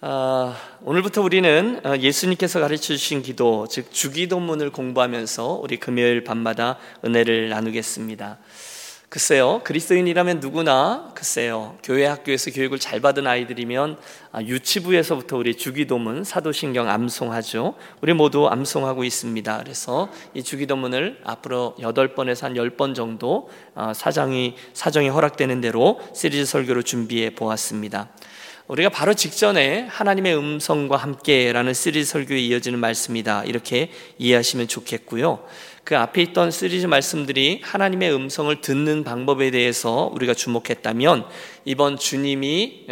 아, 오늘부터 우리는 어, 예수님께서 가르쳐 주신 기도, 즉 주기도문을 공부하면서 우리 금요일 밤마다 은혜를 나누겠습니다. 글쎄요, 그리스도인이라면 누구나 글쎄요, 교회 학교에서 교육을 잘 받은 아이들이면 아, 유치부에서부터 우리 주기도문, 사도신경 암송하죠. 우리 모두 암송하고 있습니다. 그래서 이 주기도문을 앞으로 8번에서 한 10번 정도 어, 사정이, 사정이 허락되는 대로 시리즈 설교로 준비해 보았습니다. 우리가 바로 직전에 하나님의 음성과 함께라는 시리즈 설교에 이어지는 말씀이다. 이렇게 이해하시면 좋겠고요. 그 앞에 있던 시리즈 말씀들이 하나님의 음성을 듣는 방법에 대해서 우리가 주목했다면 이번 주님이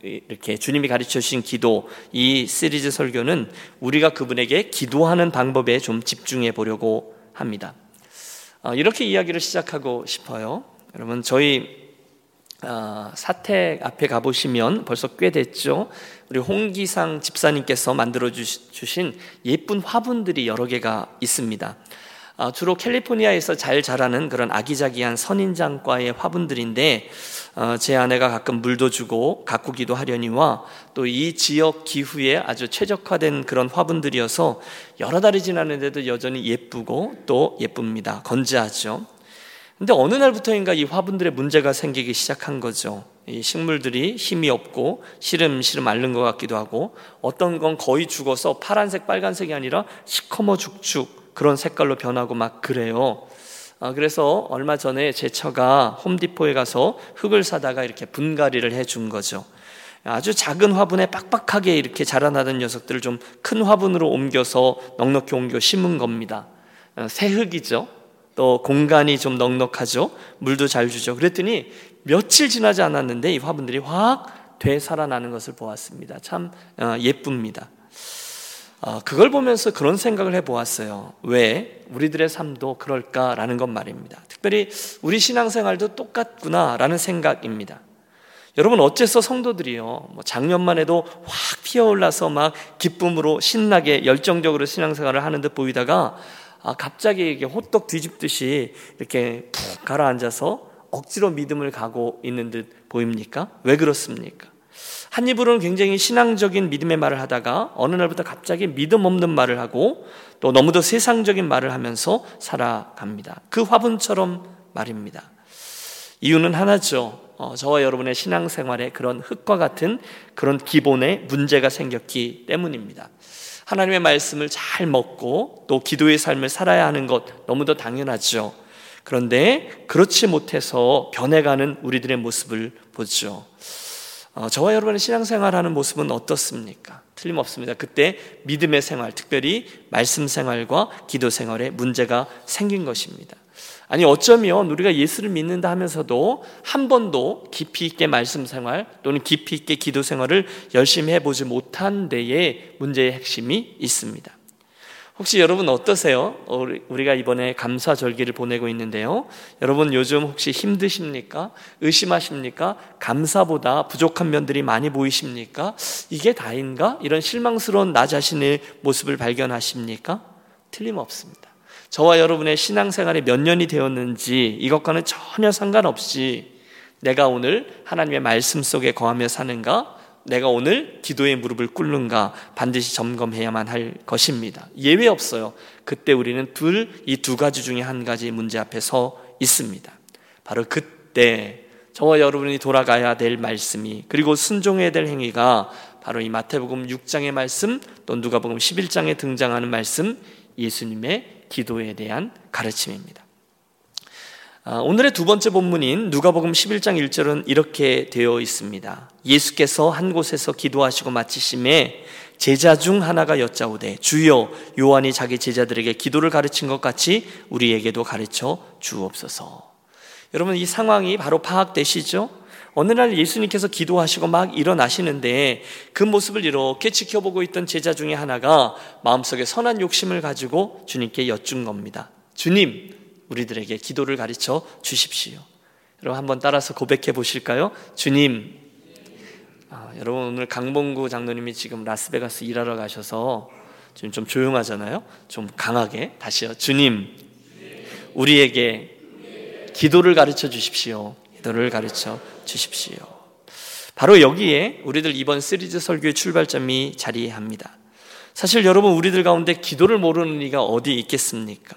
이렇게 주님이 가르쳐 주신 기도 이 시리즈 설교는 우리가 그분에게 기도하는 방법에 좀 집중해 보려고 합니다. 어, 이렇게 이야기를 시작하고 싶어요. 여러분 저희 어, 사택 앞에 가보시면 벌써 꽤 됐죠. 우리 홍기상 집사님께서 만들어 주신 예쁜 화분들이 여러 개가 있습니다. 어, 주로 캘리포니아에서 잘 자라는 그런 아기자기한 선인장과의 화분들인데 어, 제 아내가 가끔 물도 주고 가꾸기도 하려니와 또 이 지역 기후에 아주 최적화된 그런 화분들이어서 여러 달이 지났는데도 여전히 예쁘고 또 예쁩니다. 건재하죠. 근데 어느 날부터인가 이 화분들의 문제가 생기기 시작한 거죠. 이 식물들이 힘이 없고 시름시름 앓는 것 같기도 하고 어떤 건 거의 죽어서 파란색, 빨간색이 아니라 시커머 죽죽 그런 색깔로 변하고 막 그래요. 아, 그래서 얼마 전에 제 처가 홈디포에 가서 흙을 사다가 이렇게 분갈이를 해 준 거죠. 아주 작은 화분에 빡빡하게 이렇게 자라나던 녀석들을 좀 큰 화분으로 옮겨서 넉넉히 옮겨 심은 겁니다. 어, 새 흙이죠. 또 공간이 좀 넉넉하죠. 물도 잘 주죠. 그랬더니 며칠 지나지 않았는데 이 화분들이 확 되살아나는 것을 보았습니다. 참 어, 예쁩니다. 어, 그걸 보면서 그런 생각을 해보았어요. 왜 우리들의 삶도 그럴까라는 것 말입니다. 특별히 우리 신앙생활도 똑같구나라는 생각입니다. 여러분 어째서 성도들이요 뭐 작년만 해도 확 피어올라서 막 기쁨으로 신나게 열정적으로 신앙생활을 하는 듯 보이다가 아, 갑자기 이렇게 호떡 뒤집듯이 이렇게 푹 가라앉아서 억지로 믿음을 가고 있는 듯 보입니까? 왜 그렇습니까? 한 입으로는 굉장히 신앙적인 믿음의 말을 하다가 어느 날부터 갑자기 믿음 없는 말을 하고 또 너무도 세상적인 말을 하면서 살아갑니다. 그 화분처럼 말입니다. 이유는 하나죠. 어, 저와 여러분의 신앙생활에 그런 흙과 같은 그런 기본의 문제가 생겼기 때문입니다. 하나님의 말씀을 잘 먹고 또 기도의 삶을 살아야 하는 것 너무도 당연하죠. 그런데 그렇지 못해서 변해가는 우리들의 모습을 보죠. 어, 저와 여러분의 신앙생활하는 모습은 어떻습니까? 틀림없습니다. 그때 믿음의 생활, 특별히 말씀 생활과 기도 생활에 문제가 생긴 것입니다. 아니 어쩌면 우리가 예수를 믿는다 하면서도 한 번도 깊이 있게 말씀 생활 또는 깊이 있게 기도 생활을 열심히 해보지 못한 데에 문제의 핵심이 있습니다. 혹시 여러분 어떠세요? 우리가 이번에 감사절기를 보내고 있는데요. 여러분 요즘 혹시 힘드십니까? 의심하십니까? 감사보다 부족한 면들이 많이 보이십니까? 이게 다인가? 이런 실망스러운 나 자신의 모습을 발견하십니까? 틀림없습니다. 저와 여러분의 신앙생활이 몇 년이 되었는지 이것과는 전혀 상관없이 내가 오늘 하나님의 말씀 속에 거하며 사는가? 내가 오늘 기도의 무릎을 꿇는가? 반드시 점검해야만 할 것입니다. 예외 없어요. 그때 우리는 둘, 이 두 가지 중에 한 가지 문제 앞에 서 있습니다. 바로 그때 저와 여러분이 돌아가야 될 말씀이 그리고 순종해야 될 행위가 바로 이 마태복음 6장의 말씀 또 누가복음 11장에 등장하는 말씀 예수님의 기도에 대한 가르침입니다. 아, 오늘의 두 번째 본문인 누가복음 11장 1절은 이렇게 되어 있습니다. 예수께서 한 곳에서 기도하시고 마치심에 제자 중 하나가 여짜오되 주여 요한이 자기 제자들에게 기도를 가르친 것 같이 우리에게도 가르쳐 주옵소서. 여러분 이 상황이 바로 파악되시죠? 어느 날 예수님께서 기도하시고 막 일어나시는데 그 모습을 이렇게 지켜보고 있던 제자 중에 하나가 마음속에 선한 욕심을 가지고 주님께 여쭌 겁니다. 주님, 우리들에게 기도를 가르쳐 주십시오. 여러분 한번 따라서 고백해 보실까요? 주님, 아, 여러분 오늘 강봉구 장로님이 지금 라스베가스 일하러 가셔서 지금 좀 조용하잖아요. 좀 강하게 다시요. 주님, 우리에게 기도를 가르쳐 주십시오. 기도를 가르쳐 주십시오. 바로 여기에 우리들 이번 시리즈 설교의 출발점이 자리합니다. 사실 여러분 우리들 가운데 기도를 모르는 이가 어디 있겠습니까?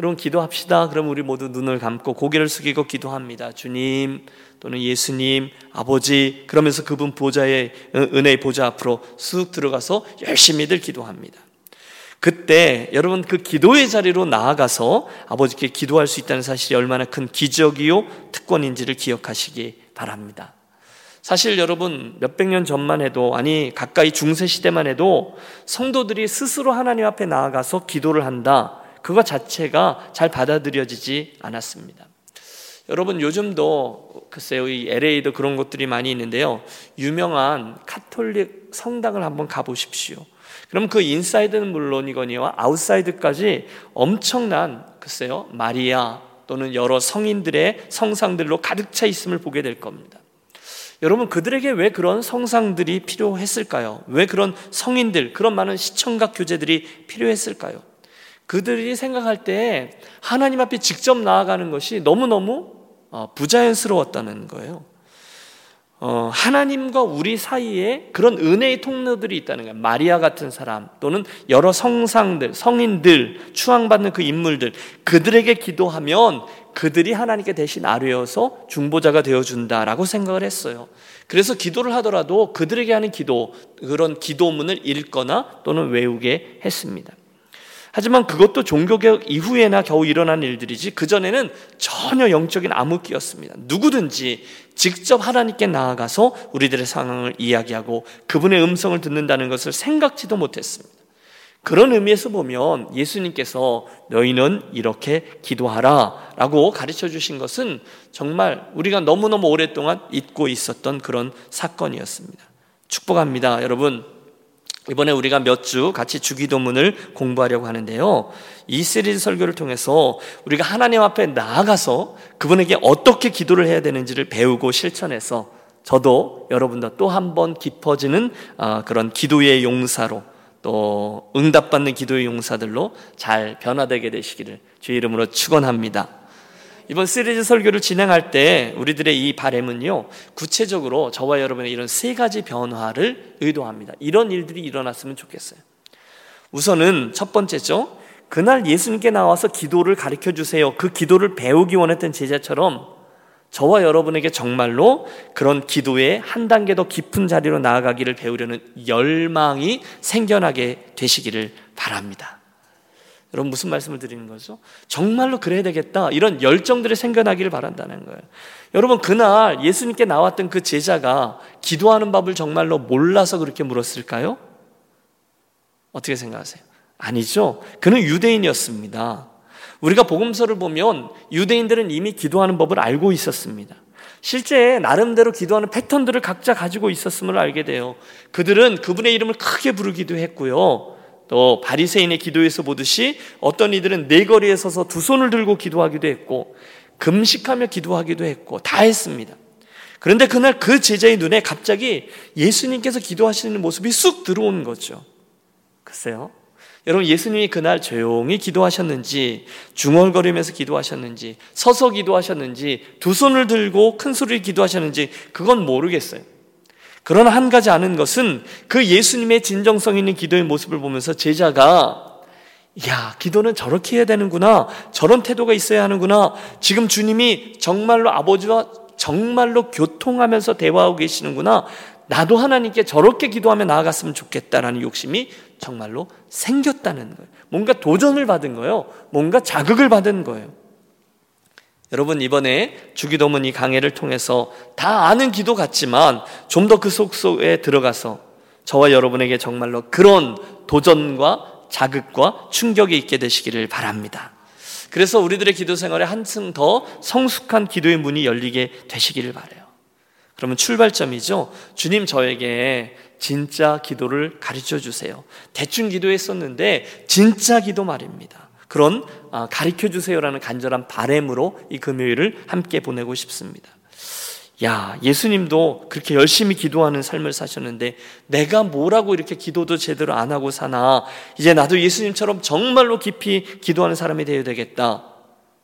여러분 기도합시다. 그럼 우리 모두 눈을 감고 고개를 숙이고 기도합니다. 주님 또는 예수님, 아버지 그러면서 그분 보좌의 은혜의 보좌 앞으로 쑥 들어가서 열심히들 기도합니다. 그때 여러분 그 기도의 자리로 나아가서 아버지께 기도할 수 있다는 사실이 얼마나 큰 기적이요 특권인지를 기억하시기 바랍니다. 사실 여러분 몇백 년 전만 해도 아니 가까이 중세 시대만 해도 성도들이 스스로 하나님 앞에 나아가서 기도를 한다. 그거 자체가 잘 받아들여지지 않았습니다. 여러분 요즘도 글쎄요 이 LA도 그런 곳들이 많이 있는데요. 유명한 카톨릭 성당을 한번 가보십시오. 그럼 그 inside는 물론이거니와 outside까지 엄청난 글쎄요 마리아 또는 여러 성인들의 성상들로 가득 차 있음을 보게 될 겁니다. 여러분 그들에게 왜 그런 성상들이 필요했을까요? 왜 그런 성인들, 그런 많은 시청각 교재들이 필요했을까요? 그들이 생각할 때 하나님 앞에 직접 나아가는 것이 너무너무 어, 부자연스러웠다는 거예요. 어, 하나님과 우리 사이에 그런 은혜의 통로들이 있다는 거예요. 마리아 같은 사람 또는 여러 성상들, 성인들, 추앙받는 그 인물들, 그들에게 기도하면 그들이 하나님께 대신 아뢰어서 중보자가 되어 준다라고 생각을 했어요. 그래서 기도를 하더라도 그들에게 하는 기도, 그런 기도문을 읽거나 또는 외우게 했습니다. 하지만 그것도 종교개혁 이후에나 겨우 일어난 일들이지 그전에는 전혀 영적인 암흑기였습니다. 누구든지 직접 하나님께 나아가서 우리들의 상황을 이야기하고 그분의 음성을 듣는다는 것을 생각지도 못했습니다. 그런 의미에서 보면 예수님께서 너희는 이렇게 기도하라 라고 가르쳐 주신 것은 정말 우리가 너무너무 오랫동안 잊고 있었던 그런 사건이었습니다. 축복합니다. 여러분, 이번에 우리가 몇 주 같이 주기도문을 공부하려고 하는데요. 이 시리즈 설교를 통해서 우리가 하나님 앞에 나아가서 그분에게 어떻게 기도를 해야 되는지를 배우고 실천해서 저도 여러분도 또 한 번 깊어지는 아, 그런 기도의 용사로 또 응답받는 기도의 용사들로 잘 변화되게 되시기를 주의 이름으로 축원합니다. 이번 시리즈 설교를 진행할 때 우리들의 이 바램은요 구체적으로 저와 여러분의 이런 세 가지 변화를 의도합니다. 이런 일들이 일어났으면 좋겠어요. 우선은 첫 번째죠. 그날 예수님께 나와서 기도를 가르쳐 주세요. 그 기도를 배우기 원했던 제자처럼 저와 여러분에게 정말로 그런 기도에 한 단계 더 깊은 자리로 나아가기를 배우려는 열망이 생겨나게 되시기를 바랍니다. 여러분 무슨 말씀을 드리는 거죠? 정말로 그래야 되겠다. 이런 열정들이 생겨나기를 바란다는 거예요. 여러분 그날 예수님께 나왔던 그 제자가 기도하는 법을 정말로 몰라서 그렇게 물었을까요? 어떻게 생각하세요? 아니죠. 그는 유대인이었습니다. 우리가 복음서를 보면 유대인들은 이미 기도하는 법을 알고 있었습니다. 실제 나름대로 기도하는 패턴들을 각자 가지고 있었음을 알게 돼요. 그들은 그분의 이름을 크게 부르기도 했고요. 또 바리새인의 기도에서 보듯이 어떤 이들은 네 거리에 서서 두 손을 들고 기도하기도 했고 금식하며 기도하기도 했고 다 했습니다. 그런데 그날 그 제자의 눈에 갑자기 예수님께서 기도하시는 모습이 쑥 들어오는 거죠. 글쎄요. 여러분 예수님이 그날 조용히 기도하셨는지 중얼거리면서 기도하셨는지 서서 기도하셨는지 두 손을 들고 큰 소리를 기도하셨는지 그건 모르겠어요. 그러나 한 가지 아는 것은 그 예수님의 진정성 있는 기도의 모습을 보면서 제자가 야, 기도는 저렇게 해야 되는구나. 저런 태도가 있어야 하는구나. 지금 주님이 정말로 아버지와 정말로 교통하면서 대화하고 계시는구나. 나도 하나님께 저렇게 기도하며 나아갔으면 좋겠다라는 욕심이 정말로 생겼다는 거예요. 뭔가 도전을 받은 거예요. 뭔가 자극을 받은 거예요. 여러분 이번에 주기도문 이 강해를 통해서 다 아는 기도 같지만 좀 더 그 속속에 들어가서 저와 여러분에게 정말로 그런 도전과 자극과 충격이 있게 되시기를 바랍니다. 그래서 우리들의 기도 생활에 한층 더 성숙한 기도의 문이 열리게 되시기를 바래요. 그러면 출발점이죠. 주님 저에게 진짜 기도를 가르쳐 주세요. 대충 기도했었는데 진짜 기도 말입니다. 그런 아, 가르쳐 주세요라는 간절한 바램으로 이 금요일을 함께 보내고 싶습니다. 야, 예수님도 그렇게 열심히 기도하는 삶을 사셨는데 내가 뭐라고 이렇게 기도도 제대로 안 하고 사나? 이제 나도 예수님처럼 정말로 깊이 기도하는 사람이 되어야 되겠다.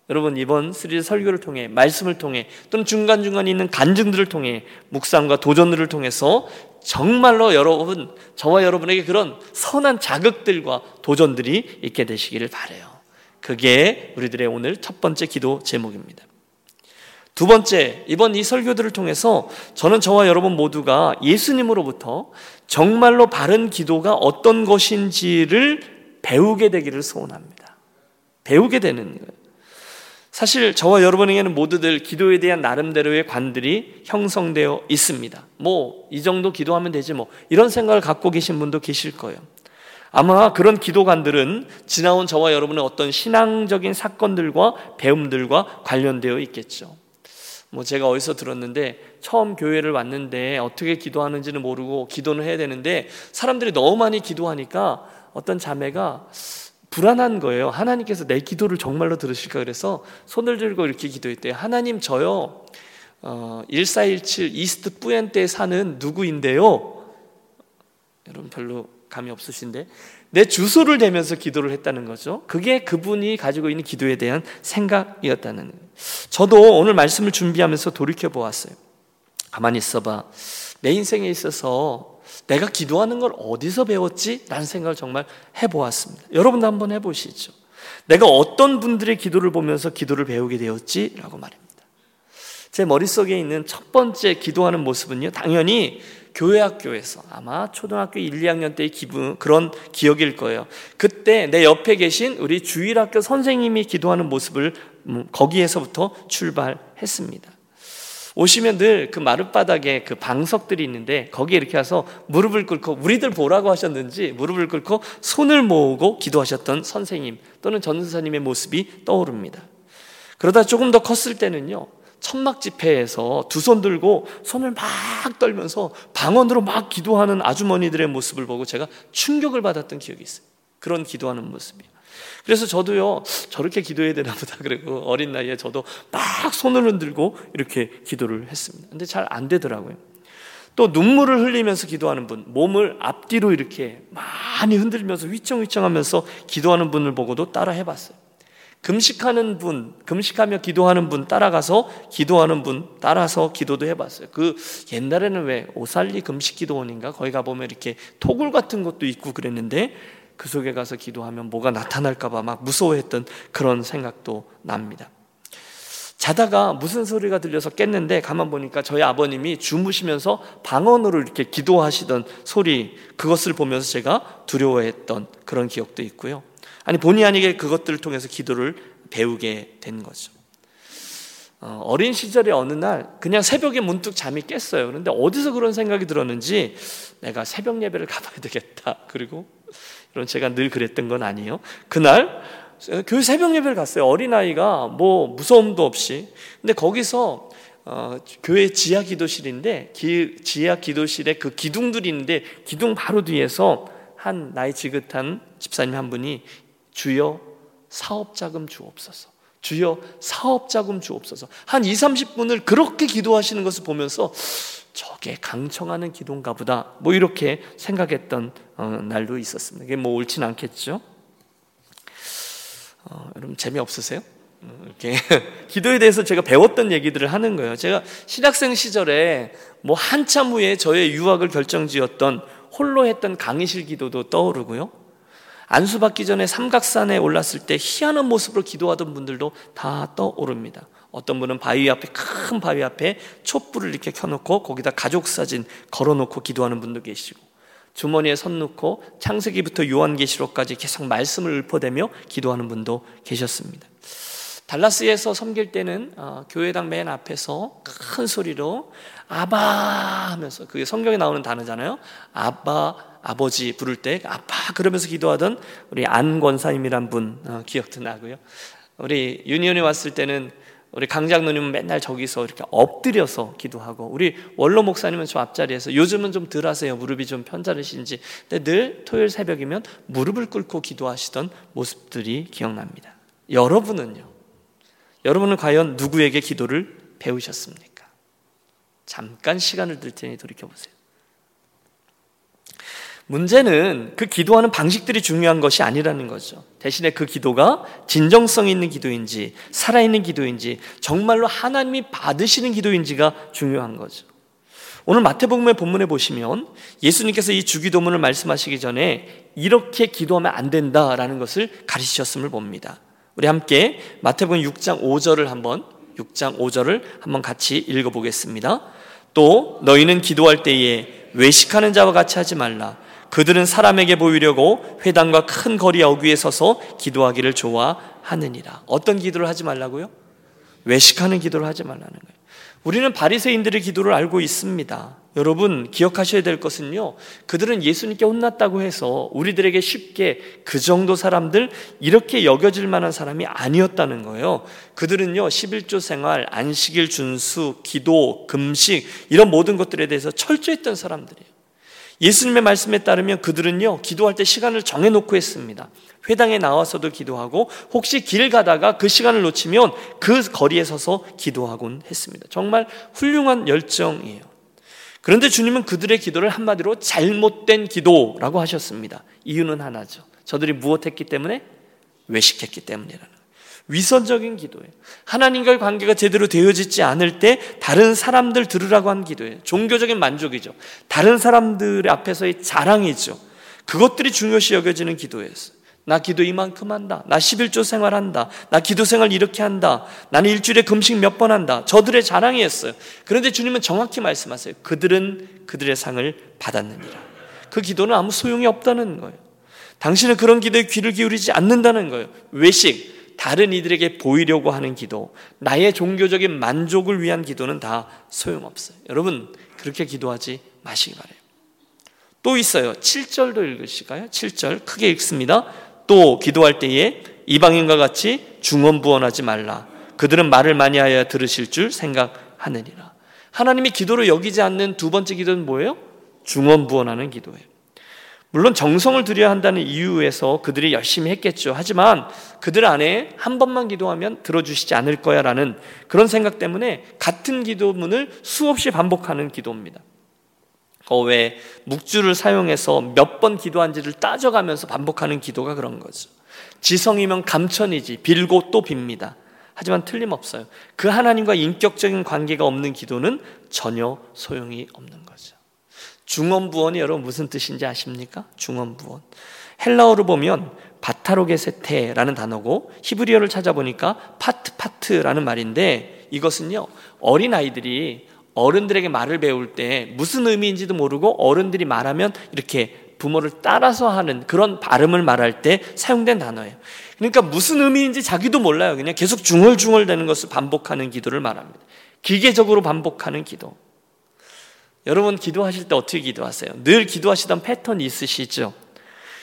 여러분 이번 시리즈 설교를 통해 말씀을 통해 또는 중간중간 있는 간증들을 통해 묵상과 도전들을 통해서 정말로 여러분 저와 여러분에게 그런 선한 자극들과 도전들이 있게 되시기를 바래요. 그게 우리들의 오늘 첫 번째 기도 제목입니다. 두 번째, 이번 이 설교들을 통해서 저는 저와 여러분 모두가 예수님으로부터 정말로 바른 기도가 어떤 것인지를 배우게 되기를 소원합니다. 배우게 되는 거예요. 사실 저와 여러분에게는 모두들 기도에 대한 나름대로의 관들이 형성되어 있습니다. 뭐, 이 정도 기도하면 되지 뭐, 이런 생각을 갖고 계신 분도 계실 거예요. 아마 그런 기도관들은 지나온 저와 여러분의 어떤 신앙적인 사건들과 배움들과 관련되어 있겠죠. 뭐 제가 어디서 들었는데 처음 교회를 왔는데 어떻게 기도하는지는 모르고 기도는 해야 되는데 사람들이 너무 많이 기도하니까 어떤 자매가 불안한 거예요. 하나님께서 내 기도를 정말로 들으실까 그래서 손을 들고 이렇게 기도했대요. 하나님 저요. 어, 1417 이스트 뿌엔때 사는 누구인데요. 여러분 별로 감이 없으신데 내 주소를 대면서 기도를 했다는 거죠. 그게 그분이 가지고 있는 기도에 대한 생각이었다는 거예요. 저도 오늘 말씀을 준비하면서 돌이켜 보았어요. 가만히 있어봐. 내 인생에 있어서 내가 기도하는 걸 어디서 배웠지? 라는 생각을 정말 해보았습니다. 여러분도 한번 해보시죠. 내가 어떤 분들의 기도를 보면서 기도를 배우게 되었지? 라고 말입니다. 제 머릿속에 있는 첫 번째 기도하는 모습은요, 당연히 교회 학교에서 아마 초등학교 1, 2학년 때의 기분 그런 기억일 거예요. 그때 내 옆에 계신 우리 주일 학교 선생님이 기도하는 모습을 음, 거기에서부터 출발했습니다. 오시면 늘 그 마룻바닥에 그 방석들이 있는데 거기에 이렇게 와서 무릎을 꿇고 우리들 보라고 하셨는지 무릎을 꿇고 손을 모으고 기도하셨던 선생님 또는 전사님의 모습이 떠오릅니다. 그러다 조금 더 컸을 때는요. 천막 집회에서 두 손 들고 손을 막 떨면서 방언으로 막 기도하는 아주머니들의 모습을 보고 제가 충격을 받았던 기억이 있어요. 그런 기도하는 모습이. 그래서 저도요, 저렇게 기도해야 되나 보다. 그리고 어린 나이에 저도 막 손을 흔들고 이렇게 기도를 했습니다. 근데 잘 안 되더라고요. 또 눈물을 흘리면서 기도하는 분, 몸을 앞뒤로 이렇게 많이 흔들면서 휘청휘청 하면서 기도하는 분을 보고도 따라 해봤어요. 금식하는 분, 금식하며 기도하는 분 따라가서 기도하는 분 따라서 기도도 해봤어요. 그 옛날에는 왜 오살리 금식 기도원인가 거기 가보면 이렇게 토굴 같은 것도 있고 그랬는데 그 속에 가서 기도하면 뭐가 나타날까봐 막 무서워했던 그런 생각도 납니다. 자다가 무슨 소리가 들려서 깼는데 가만 보니까 저희 아버님이 주무시면서 방언으로 이렇게 기도하시던 소리 그것을 보면서 제가 두려워했던 그런 기억도 있고요. 아니 본의 아니게 그것들을 통해서 기도를 배우게 된 거죠. 어, 어린 시절에 어느 날 그냥 새벽에 문득 잠이 깼어요. 그런데 어디서 그런 생각이 들었는지 내가 새벽 예배를 가봐야 되겠다. 그리고 이런 제가 늘 그랬던 건 아니에요. 그날 교회 새벽 예배를 갔어요. 어린 아이가 뭐 무서움도 없이. 근데 거기서 어, 교회 지하 기도실인데 기, 지하 기도실에 그 기둥들이 있는데 기둥 바로 뒤에서 한 나이 지긋한 집사님 한 분이 주여 사업자금 주옵소서. 주여 사업자금 주옵소서. 한 2, 30분을 그렇게 기도하시는 것을 보면서 저게 강청하는 기도인가 보다. 뭐 이렇게 생각했던 어, 날도 있었습니다. 이게 뭐 옳진 않겠죠? 어, 여러분 재미없으세요? 어, 이렇게 기도에 대해서 제가 배웠던 얘기들을 하는 거예요. 제가 신학생 시절에 뭐 한참 후에 저의 유학을 결정지었던 홀로 했던 강의실 기도도 떠오르고요. 안수받기 전에 삼각산에 올랐을 때 희한한 모습으로 기도하던 분들도 다 떠오릅니다. 어떤 분은 바위 앞에 큰 바위 앞에 촛불을 이렇게 켜놓고 거기다 가족 사진 걸어놓고 기도하는 분도 계시고 주머니에 손 넣고 창세기부터 요한계시록까지 계속 말씀을 읊어대며 기도하는 분도 계셨습니다. 달라스에서 섬길 때는 어, 교회당 맨 앞에서 큰 소리로 아바 하면서 그게 성경에 나오는 단어잖아요. 아바 아버지 부를 때 아빠 그러면서 기도하던 우리 안 권사님이란 분 어, 기억도 나고요. 우리 유니온에 왔을 때는 우리 강장로님은 맨날 저기서 이렇게 엎드려서 기도하고 우리 원로 목사님은 저 앞자리에서 요즘은 좀 덜 하세요. 무릎이 좀 편찮으신지. 근데 늘 토요일 새벽이면 무릎을 꿇고 기도하시던 모습들이 기억납니다. 여러분은요? 여러분은 과연 누구에게 기도를 배우셨습니까? 잠깐 시간을 들 테니 돌이켜 보세요 문제는 그 기도하는 방식들이 중요한 것이 아니라는 거죠. 대신에 그 기도가 진정성 있는 기도인지, 살아있는 기도인지, 정말로 하나님이 받으시는 기도인지가 중요한 거죠. 오늘 마태복음의 본문에 보시면 예수님께서 이 주기도문을 말씀하시기 전에 이렇게 기도하면 안 된다라는 것을 가르치셨음을 봅니다. 우리 함께 마태복음 6장 5절을 한번 6장 5절을 한번 같이 읽어 보겠습니다. 또 너희는 기도할 때에 외식하는 자와 같이 하지 말라. 그들은 사람에게 보이려고 회당과 큰 거리 어귀에 서서 기도하기를 좋아하느니라. 어떤 기도를 하지 말라고요? 외식하는 기도를 하지 말라는 거예요. 우리는 바리새인들의 기도를 알고 있습니다. 여러분 기억하셔야 될 것은요. 그들은 예수님께 혼났다고 해서 우리들에게 쉽게 그 정도 사람들 이렇게 여겨질 만한 사람이 아니었다는 거예요. 그들은요. 11조 생활, 안식일 준수, 기도, 금식 이런 모든 것들에 대해서 철저했던 사람들이에요. 예수님의 말씀에 따르면 그들은요. 기도할 때 시간을 정해 놓고 했습니다. 회당에 나와서도 기도하고 혹시 길 가다가 그 시간을 놓치면 그 거리에 서서 기도하곤 했습니다. 정말 훌륭한 열정이에요. 그런데 주님은 그들의 기도를 한마디로 잘못된 기도라고 하셨습니다. 이유는 하나죠. 저들이 무엇했기 때문에? 외식했기 때문이라는 위선적인 기도예요. 하나님과의 관계가 제대로 되어지지 않을 때 다른 사람들 들으라고 한 기도예요. 종교적인 만족이죠. 다른 사람들 앞에서의 자랑이죠. 그것들이 중요시 여겨지는 기도였어요. 나 기도 이만큼 한다. 나 11조 생활한다. 나 기도 생활 이렇게 한다. 나는 일주일에 금식 몇 번 한다. 저들의 자랑이었어요. 그런데 주님은 정확히 말씀하세요. 그들은 그들의 상을 받았느니라. 그 기도는 아무 소용이 없다는 거예요. 당신은 그런 기도에 귀를 기울이지 않는다는 거예요. 외식, 다른 이들에게 보이려고 하는 기도, 나의 종교적인 만족을 위한 기도는 다 소용없어요. 여러분, 그렇게 기도하지 마시기 바래요. 또 있어요. 7절도 읽으실까요? 7절 크게 읽습니다. 또 기도할 때에 이방인과 같이 중언부언하지 말라. 그들은 말을 많이 하여 들으실 줄 생각하느니라. 하나님이 기도로 여기지 않는 두 번째 기도는 뭐예요? 중언부언하는 기도예요. 물론 정성을 들여야 한다는 이유에서 그들이 열심히 했겠죠. 하지만 그들 안에 한 번만 기도하면 들어주시지 않을 거야라는 그런 생각 때문에 같은 기도문을 수없이 반복하는 기도입니다. 그 왜 묵주를 사용해서 몇 번 기도한지를 따져가면서 반복하는 기도가 그런 거죠. 지성이면 감천이지 빌고 또 빕니다. 하지만 틀림없어요. 그 하나님과 인격적인 관계가 없는 기도는 전혀 소용이 없는 거죠. 중언부언이 여러분 무슨 뜻인지 아십니까? 중언부언. 헬라어로 보면 바타로게세테라는 단어고 히브리어를 찾아보니까 파트 파트라는 말인데 이것은요 어린 아이들이 어른들에게 말을 배울 때 무슨 의미인지도 모르고 어른들이 말하면 이렇게 부모를 따라서 하는 그런 발음을 말할 때 사용된 단어예요. 그러니까 무슨 의미인지 자기도 몰라요. 그냥 계속 중얼중얼 되는 것을 반복하는 기도를 말합니다. 기계적으로 반복하는 기도. 여러분 기도하실 때 어떻게 기도하세요? 늘 기도하시던 패턴이 있으시죠?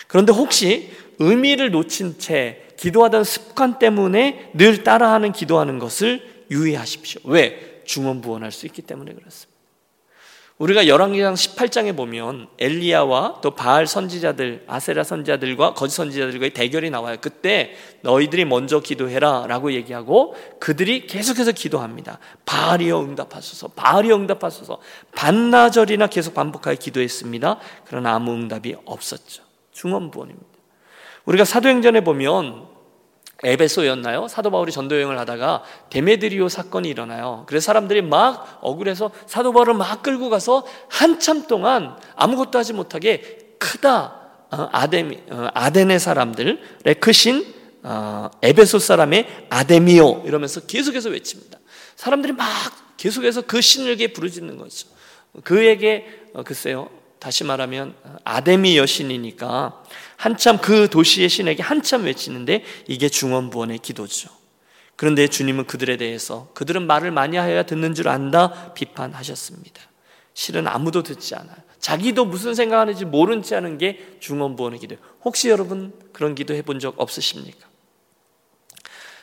그런데 혹시 의미를 놓친 채 기도하던 습관 때문에 늘 따라하는 기도하는 것을 유의하십시오. 왜? 중언부언할 수 있기 때문에 그렇습니다. 우리가 열왕기상 18장에 보면 엘리야와 또 바알 선지자들, 아세라 선지자들과 거짓 선지자들과의 대결이 나와요. 그때 너희들이 먼저 기도해라라고 얘기하고 그들이 계속해서 기도합니다. 바알이여 응답하소서, 바알이여 응답하소서. 반나절이나 계속 반복하여 기도했습니다. 그러나 아무 응답이 없었죠. 중언부언입니다. 우리가 사도행전에 보면 에베소였나요? 사도 바울이 전도 여행을 하다가 데메드리오 사건이 일어나요. 그래서 사람들이 막 억울해서 사도 바울을 막 끌고 가서 한참 동안 아무것도 하지 못하게 크다 어, 아데미 어, 아덴의 사람들의 크신 어, 에베소 사람의 아데미오 이러면서 계속해서 외칩니다. 사람들이 막 계속해서 그 신에게 부르짖는 거죠. 그에게 글쎄요 다시 말하면 아데미 여신이니까 한참 그 도시의 신에게 한참 외치는데 이게 중원부원의 기도죠. 그런데 주님은 그들에 대해서 그들은 말을 많이 하여야 듣는 줄 안다 비판하셨습니다. 실은 아무도 듣지 않아요. 자기도 무슨 생각하는지 모른 채 하는 게 중원부원의 기도예요. 혹시 여러분 그런 기도 해본 적 없으십니까?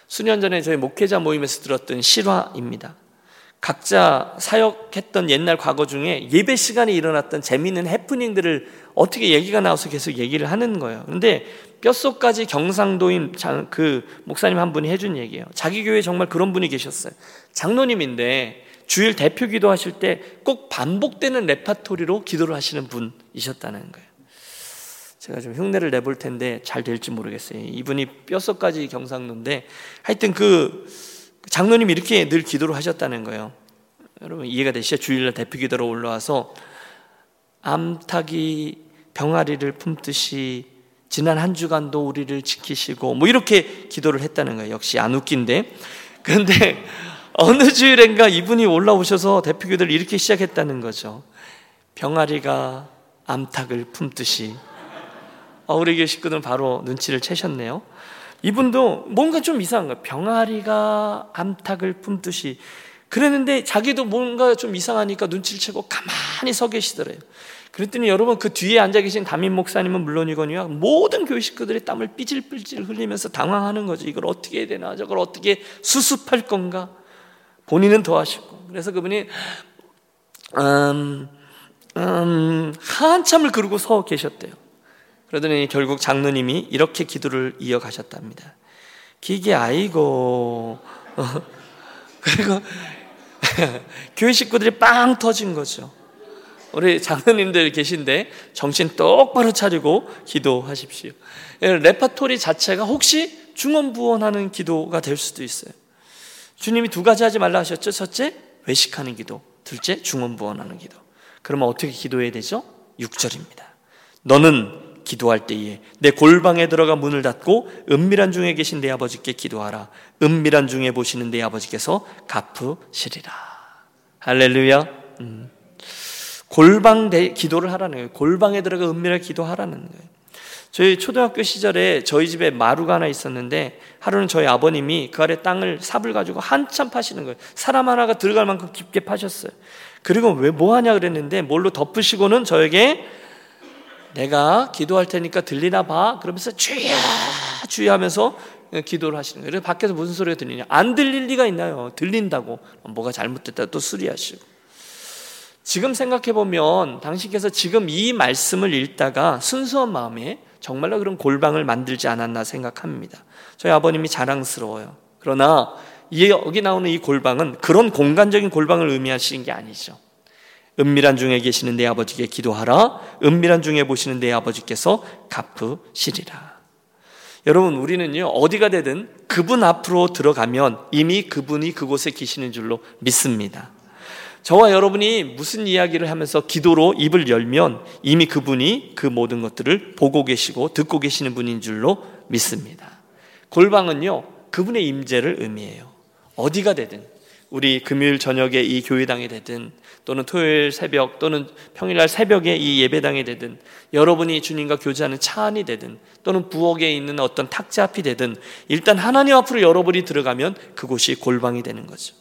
수년 전에 저희 목회자 모임에서 들었던 실화입니다. 각자 사역했던 옛날 과거 중에 예배 시간에 일어났던 재미있는 해프닝들을 어떻게 얘기가 나와서 계속 얘기를 하는 거예요. 근데 뼛속까지 경상도인 그 목사님 한 분이 해준 얘기예요. 자기 교회에 정말 그런 분이 계셨어요. 장로님인데 주일 대표 기도하실 때 꼭 반복되는 레파토리로 기도를 하시는 분이셨다는 거예요. 제가 좀 흉내를 내볼 텐데 잘 될지 모르겠어요. 이분이 뼛속까지 경상도인데 하여튼 그 장로님이 이렇게 늘 기도를 하셨다는 거예요. 여러분 이해가 되시죠? 주일날 대표 기도로 올라와서 암탉이 병아리를 품듯이 지난 한 주간도 우리를 지키시고 뭐 이렇게 기도를 했다는 거예요. 역시 안 웃긴데. 그런데 어느 주일엔가 이분이 올라오셔서 대표 기도를 이렇게 시작했다는 거죠. 병아리가 암탉을 품듯이 어, 우리 교회 식구들은 바로 눈치를 채셨네요. 이분도 뭔가 좀 이상한 거예요. 병아리가 암탉을 품듯이 그랬는데 자기도 뭔가 좀 이상하니까 눈치를 채고 가만히 서 계시더래요. 그랬더니 여러분 그 뒤에 앉아 계신 담임 목사님은 물론이거니와 모든 교회 식구들이 땀을 삐질삐질 흘리면서 당황하는 거죠. 이걸 어떻게 해야 되나? 저걸 어떻게 수습할 건가? 본인은 더 하시고. 그래서 그분이 음, 음, 한참을 그러고 서 계셨대요. 그러더니 결국 장로님이 이렇게 기도를 이어가셨답니다. 기계 아이고. 그리고 교회 식구들이 빵 터진 거죠. 우리 장로님들 계신데 정신 똑바로 차리고 기도하십시오. 레파토리 자체가 혹시 중언부언하는 기도가 될 수도 있어요. 주님이 두 가지 하지 말라 하셨죠. 첫째, 외식하는 기도. 둘째, 중언부언하는 기도. 그러면 어떻게 기도해야 되죠? 6절입니다. 너는 기도할 때에 내 골방에 들어가 문을 닫고 은밀한 중에 계신 내 아버지께 기도하라. 은밀한 중에 보시는 내 아버지께서 갚으시리라. 할렐루야. 음. 골방 대, 기도를 하라는 거예요. 골방에 들어가 은밀하게 기도하라는 거예요. 저희 초등학교 시절에 저희 집에 마루가 하나 있었는데 하루는 저희 아버님이 그 아래 땅을 삽을 가지고 한참 파시는 거예요. 사람 하나가 들어갈 만큼 깊게 파셨어요. 그리고 왜 뭐 하냐 그랬는데 뭘로 덮으시고는 저에게 내가 기도할 테니까 들리나 봐. 그러면서 주야 주야 하면서 기도를 하시는 거예요. 그래서 밖에서 무슨 소리가 들리냐? 안 들릴 리가 있나요? 들린다고. 뭐가 잘못됐다 또 수리하시고. 지금 생각해 보면 당신께서 지금 이 말씀을 읽다가 순수한 마음에 정말로 그런 골방을 만들지 않았나 생각합니다. 저희 아버님이 자랑스러워요. 그러나 여기 나오는 이 골방은 그런 공간적인 골방을 의미하시는 게 아니죠. 은밀한 중에 계시는 내 아버지께 기도하라. 은밀한 중에 보시는 내 아버지께서 갚으시리라. 여러분, 우리는요, 어디가 되든 그분 앞으로 들어가면 이미 그분이 그곳에 계시는 줄로 믿습니다. 저와 여러분이 무슨 이야기를 하면서 기도로 입을 열면 이미 그분이 그 모든 것들을 보고 계시고 듣고 계시는 분인 줄로 믿습니다. 골방은요, 그분의 임재를 의미해요. 어디가 되든 우리 금요일 저녁에 이 교회당에 되든 또는 토요일 새벽 또는 평일날 새벽에 이 예배당에 되든 여러분이 주님과 교제하는 차 안이 되든 또는 부엌에 있는 어떤 탁자 앞이 되든 일단 하나님 앞으로 여러분이 들어가면 그곳이 골방이 되는 거죠.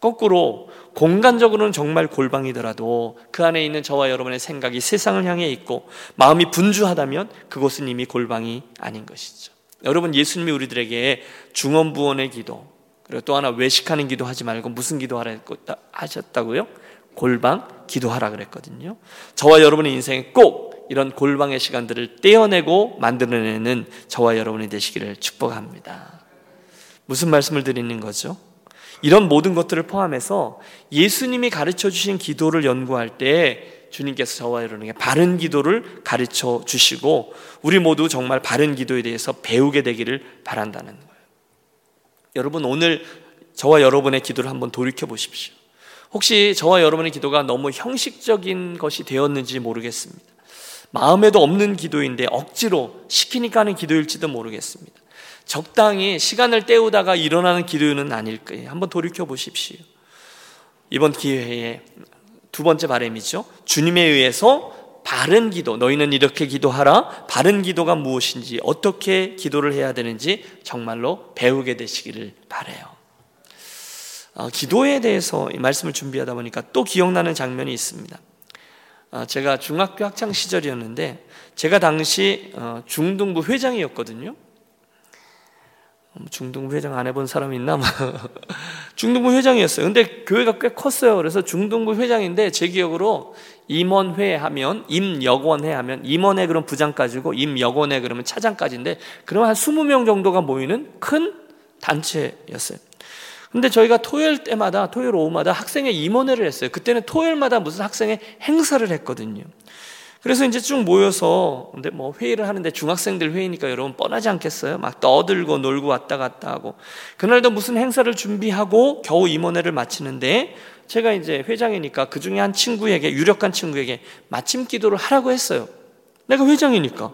거꾸로 공간적으로는 정말 골방이더라도 그 안에 있는 저와 여러분의 생각이 세상을 향해 있고 마음이 분주하다면 그곳은 이미 골방이 아닌 것이죠. 여러분 예수님이 우리들에게 중언부언의 기도 그리고 또 하나 외식하는 기도 하지 말고 무슨 기도 하셨다고요? 골방 기도하라 그랬거든요. 저와 여러분의 인생에 꼭 이런 골방의 시간들을 떼어내고 만들어내는 저와 여러분이 되시기를 축복합니다. 무슨 말씀을 드리는 거죠? 이런 모든 것들을 포함해서 예수님이 가르쳐 주신 기도를 연구할 때 주님께서 저와 여러분에게 바른 기도를 가르쳐 주시고 우리 모두 정말 바른 기도에 대해서 배우게 되기를 바란다는 거예요. 여러분 오늘 저와 여러분의 기도를 한번 돌이켜 보십시오. 혹시 저와 여러분의 기도가 너무 형식적인 것이 되었는지 모르겠습니다. 마음에도 없는 기도인데 억지로 시키니까 하는 기도일지도 모르겠습니다. 적당히 시간을 때우다가 일어나는 기도는 아닐 거예요. 한번 돌이켜 보십시오. 이번 기회에 두 번째 바램이죠. 주님에 의해서 바른 기도, 너희는 이렇게 기도하라. 바른 기도가 무엇인지, 어떻게 기도를 해야 되는지 정말로 배우게 되시기를 바래요. 어, 기도에 대해서 이 말씀을 준비하다 보니까 또 기억나는 장면이 있습니다. 어, 제가 중학교 학창 시절이었는데 제가 당시 어, 중등부 회장이었거든요. 뭐 중등부 회장 안 해본 사람 있나? 중등부 회장이었어요. 근데 교회가 꽤 컸어요. 그래서 중등부 회장인데 제 기억으로 임원회 하면 임여권회 하면 임원회 그럼 부장까지고 임여권회 그러면 차장까지인데 그러면 한 20명 정도가 모이는 큰 단체였어요. 근데 저희가 토요일 때마다 토요일 오후마다 학생의 임원회를 했어요. 그때는 토요일마다 무슨 학생의 행사를 했거든요. 그래서 이제 쭉 모여서 근데 뭐 회의를 하는데 중학생들 회의니까 여러분 뻔하지 않겠어요? 막 떠들고 놀고 왔다 갔다 하고 그날도 무슨 행사를 준비하고 겨우 임원회를 마치는데 제가 이제 회장이니까 그 중에 한 친구에게 유력한 친구에게 마침 기도를 하라고 했어요. 내가 회장이니까.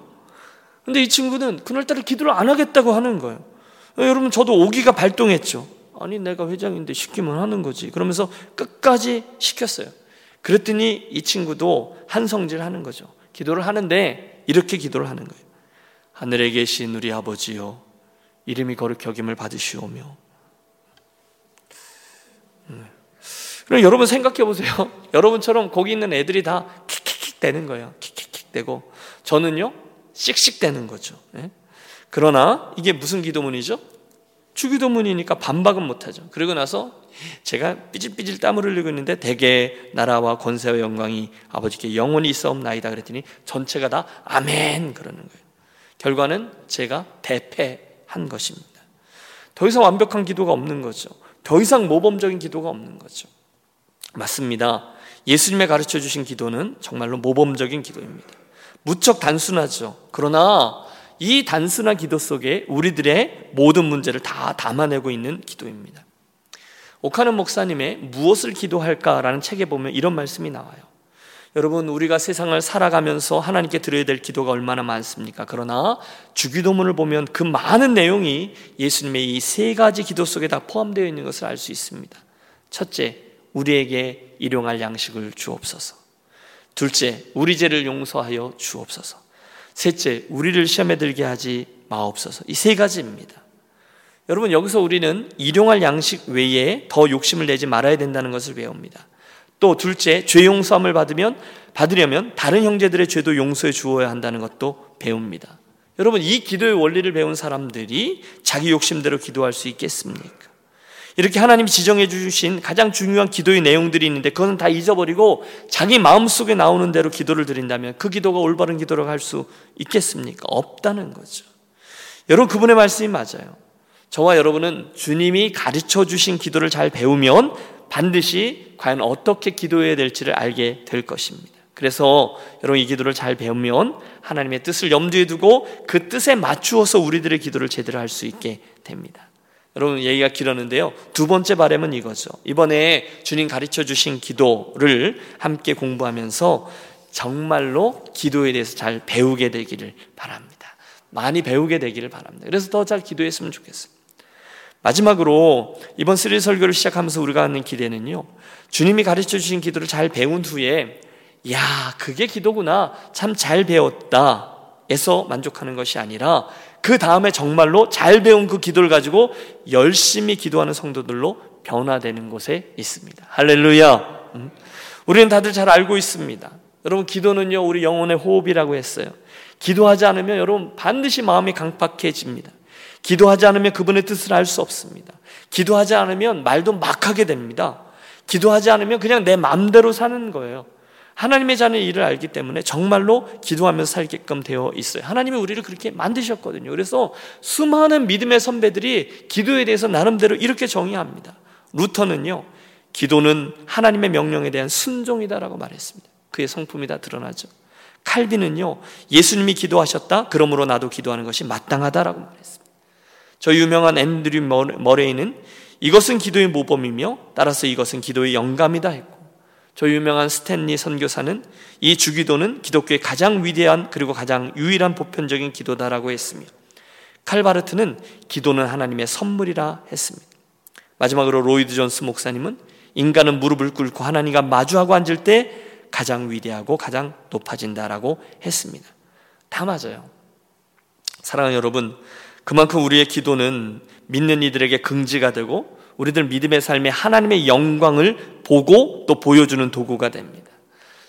근데 이 친구는 그날따라 기도를 안 하겠다고 하는 거예요. 여러분 저도 오기가 발동했죠. 아니 내가 회장인데 시키면 하는 거지. 그러면서 끝까지 시켰어요. 그랬더니 이 친구도 한성질 하는 거죠. 기도를 하는데 이렇게 기도를 하는 거예요. 하늘에 계신 우리 아버지요. 이름이 거룩 여김을 받으시오며. 음. 그럼 여러분 생각해 보세요. 여러분처럼 거기 있는 애들이 다 킥킥킥 되는 거예요. 킥킥킥 되고 저는요 씩씩 되는 거죠. 예? 그러나 이게 무슨 기도문이죠? 주기도문이니까 반박은 못하죠. 그리고 나서 제가 삐질삐질 땀을 흘리고 있는데 대개 나라와 권세와 영광이 아버지께 영원히 있어옵나이다 그랬더니 전체가 다 아멘 그러는 거예요. 결과는 제가 대패한 것입니다. 더 이상 완벽한 기도가 없는 거죠. 더 이상 모범적인 기도가 없는 거죠. 맞습니다. 예수님의 가르쳐 주신 기도는 정말로 모범적인 기도입니다. 무척 단순하죠. 그러나 이 단순한 기도 속에 우리들의 모든 문제를 다 담아내고 있는 기도입니다. 오카는 목사님의 무엇을 기도할까라는 책에 보면 이런 말씀이 나와요. 여러분, 우리가 세상을 살아가면서 하나님께 드려야 될 기도가 얼마나 많습니까? 그러나 주기도문을 보면 그 많은 내용이 예수님의 이 세 가지 기도 속에 다 포함되어 있는 것을 알 수 있습니다. 첫째, 우리에게 일용할 양식을 주옵소서. 둘째, 우리 죄를 용서하여 주옵소서. 셋째, 우리를 시험에 들게 하지 마옵소서. 이 세 가지입니다. 여러분, 여기서 우리는 일용할 양식 외에 더 욕심을 내지 말아야 된다는 것을 배웁니다. 또 둘째, 죄 용서함을 받으면 받으려면 다른 형제들의 죄도 용서해 주어야 한다는 것도 배웁니다. 여러분, 이 기도의 원리를 배운 사람들이 자기 욕심대로 기도할 수 있겠습니까? 이렇게 하나님이 지정해 주신 가장 중요한 기도의 내용들이 있는데 그것은 다 잊어버리고 자기 마음속에 나오는 대로 기도를 드린다면 그 기도가 올바른 기도라고 할 수 있겠습니까? 없다는 거죠. 여러분 그분의 말씀이 맞아요. 저와 여러분은 주님이 가르쳐 주신 기도를 잘 배우면 반드시 과연 어떻게 기도해야 될지를 알게 될 것입니다. 그래서 여러분 이 기도를 잘 배우면 하나님의 뜻을 염두에 두고 그 뜻에 맞추어서 우리들의 기도를 제대로 할 수 있게 됩니다. 여러분 얘기가 길었는데요. 두 번째 바램은 이거죠. 이번에 주님 가르쳐 주신 기도를 함께 공부하면서 정말로 기도에 대해서 잘 배우게 되기를 바랍니다. 많이 배우게 되기를 바랍니다. 그래서 더 잘 기도했으면 좋겠어요. 마지막으로 이번 시리즈 설교를 시작하면서 우리가 하는 기대는요. 주님이 가르쳐 주신 기도를 잘 배운 후에 야, 그게 기도구나. 참 잘 배웠다. 에서 만족하는 것이 아니라 그 다음에 정말로 잘 배운 그 기도를 가지고 열심히 기도하는 성도들로 변화되는 것에 있습니다. 할렐루야. 음. 우리는 다들 잘 알고 있습니다. 여러분, 기도는요, 우리 영혼의 호흡이라고 했어요. 기도하지 않으면 여러분 반드시 마음이 강팍해집니다. 기도하지 않으면 그분의 뜻을 알 수 없습니다. 기도하지 않으면 말도 막 하게 됩니다. 기도하지 않으면 그냥 내 마음대로 사는 거예요. 하나님의 자녀의 일을 알기 때문에 정말로 기도하면서 살게끔 되어 있어요. 하나님이 우리를 그렇게 만드셨거든요. 그래서 수많은 믿음의 선배들이 기도에 대해서 나름대로 이렇게 정의합니다. 루터는요, 기도는 하나님의 명령에 대한 순종이다라고 말했습니다. 그의 성품이 다 드러나죠. 칼빈은요, 예수님이 기도하셨다. 그러므로 나도 기도하는 것이 마땅하다라고 말했습니다. 저 유명한 앤드류 머레이는 이것은 기도의 모범이며 따라서 이것은 기도의 영감이다 했고 저 유명한 스탠리 선교사는 이 주기도는 기독교의 가장 위대한 그리고 가장 유일한 보편적인 기도다라고 했습니다. 칼바르트는 기도는 하나님의 선물이라 했습니다. 마지막으로 로이드 존스 목사님은 인간은 무릎을 꿇고 하나님과 마주하고 앉을 때 가장 위대하고 가장 높아진다라고 했습니다. 다 맞아요. 사랑하는 여러분, 그만큼 우리의 기도는 믿는 이들에게 긍지가 되고 우리들 믿음의 삶에 하나님의 영광을 보고 또 보여주는 도구가 됩니다.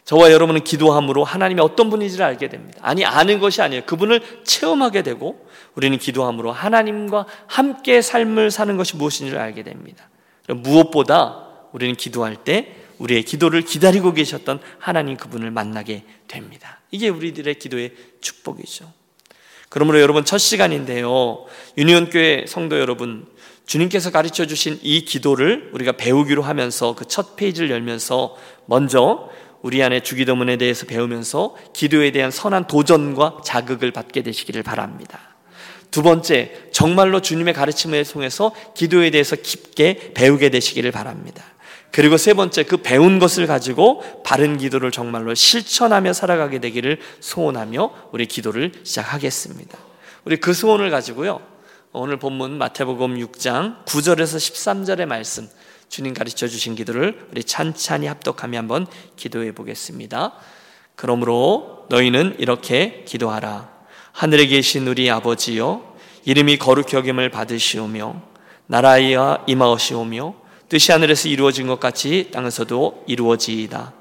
저와 여러분은 기도함으로 하나님이 어떤 분인지를 알게 됩니다. 아니, 아는 것이 아니에요. 그분을 체험하게 되고 우리는 기도함으로 하나님과 함께 삶을 사는 것이 무엇인지를 알게 됩니다. 무엇보다 우리는 기도할 때 우리의 기도를 기다리고 계셨던 하나님 그분을 만나게 됩니다. 이게 우리들의 기도의 축복이죠. 그러므로 여러분 첫 시간인데요. 유니온교회 성도 여러분, 주님께서 가르쳐 주신 이 기도를 우리가 배우기로 하면서 그 첫 페이지를 열면서 먼저 우리 안에 주기도문에 대해서 배우면서 기도에 대한 선한 도전과 자극을 받게 되시기를 바랍니다. 두 번째, 정말로 주님의 가르침을 통해서 기도에 대해서 깊게 배우게 되시기를 바랍니다. 그리고 세 번째, 그 배운 것을 가지고 바른 기도를 정말로 실천하며 살아가게 되기를 소원하며 우리 기도를 시작하겠습니다. 우리 그 소원을 가지고요. 오늘 본문 마태복음 6장 9절에서 13절의 말씀 주님 가르쳐 주신 기도를 우리 찬찬히 합독하며 한번 기도해 보겠습니다. 그러므로 너희는 이렇게 기도하라. 하늘에 계신 우리 아버지여 이름이 거룩히 여김을 받으시오며 나라가 임하시오며 뜻이 하늘에서 이루어진 것 같이 땅에서도 이루어지이다.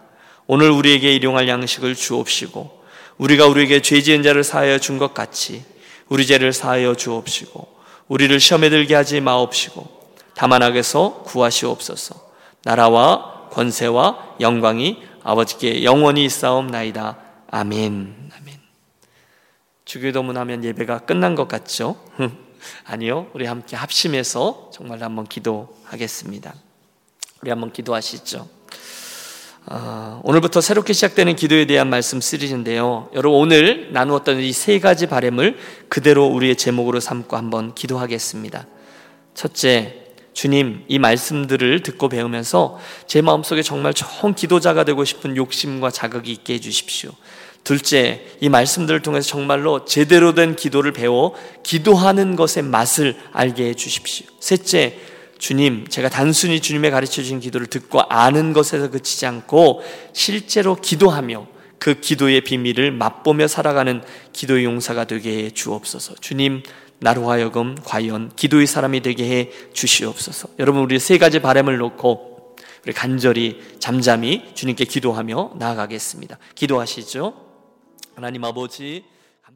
오늘 우리에게 일용할 양식을 주옵시고 우리가 우리에게 죄 지은 자를 사하여 준 것 같이 우리 죄를 사하여 주옵시고 우리를 시험에 들게 하지 마옵시고 다만 악에서 구하시옵소서. 나라와 권세와 영광이 아버지께 영원히 있사옵나이다. 아멘. 아멘. 주기도문 하면 예배가 끝난 것 같죠? 아니요. 우리 함께 합심해서 정말 한번 기도하겠습니다. 우리 한번 기도하시죠. 어, 오늘부터 새롭게 시작되는 기도에 대한 말씀 시리즈인데요. 여러분 오늘 나누었던 이 세 가지 바램을 그대로 우리의 제목으로 삼고 한번 기도하겠습니다. 첫째, 주님, 이 말씀들을 듣고 배우면서 제 마음속에 정말 좋은 기도자가 되고 싶은 욕심과 자극이 있게 해 주십시오. 둘째, 이 말씀들을 통해서 정말로 제대로 된 기도를 배워 기도하는 것의 맛을 알게 해 주십시오. 셋째, 주님, 제가 단순히 주님의 가르쳐 주신 기도를 듣고 아는 것에서 그치지 않고 실제로 기도하며 그 기도의 비밀을 맛보며 살아가는 기도의 용사가 되게 해 주옵소서. 주님, 나로 하여금 과연 기도의 사람이 되게 해 주시옵소서. 여러분 우리 세 가지 바람을 놓고 우리 간절히 잠잠히 주님께 기도하며 나아가겠습니다. 기도하시죠. 하나님 아버지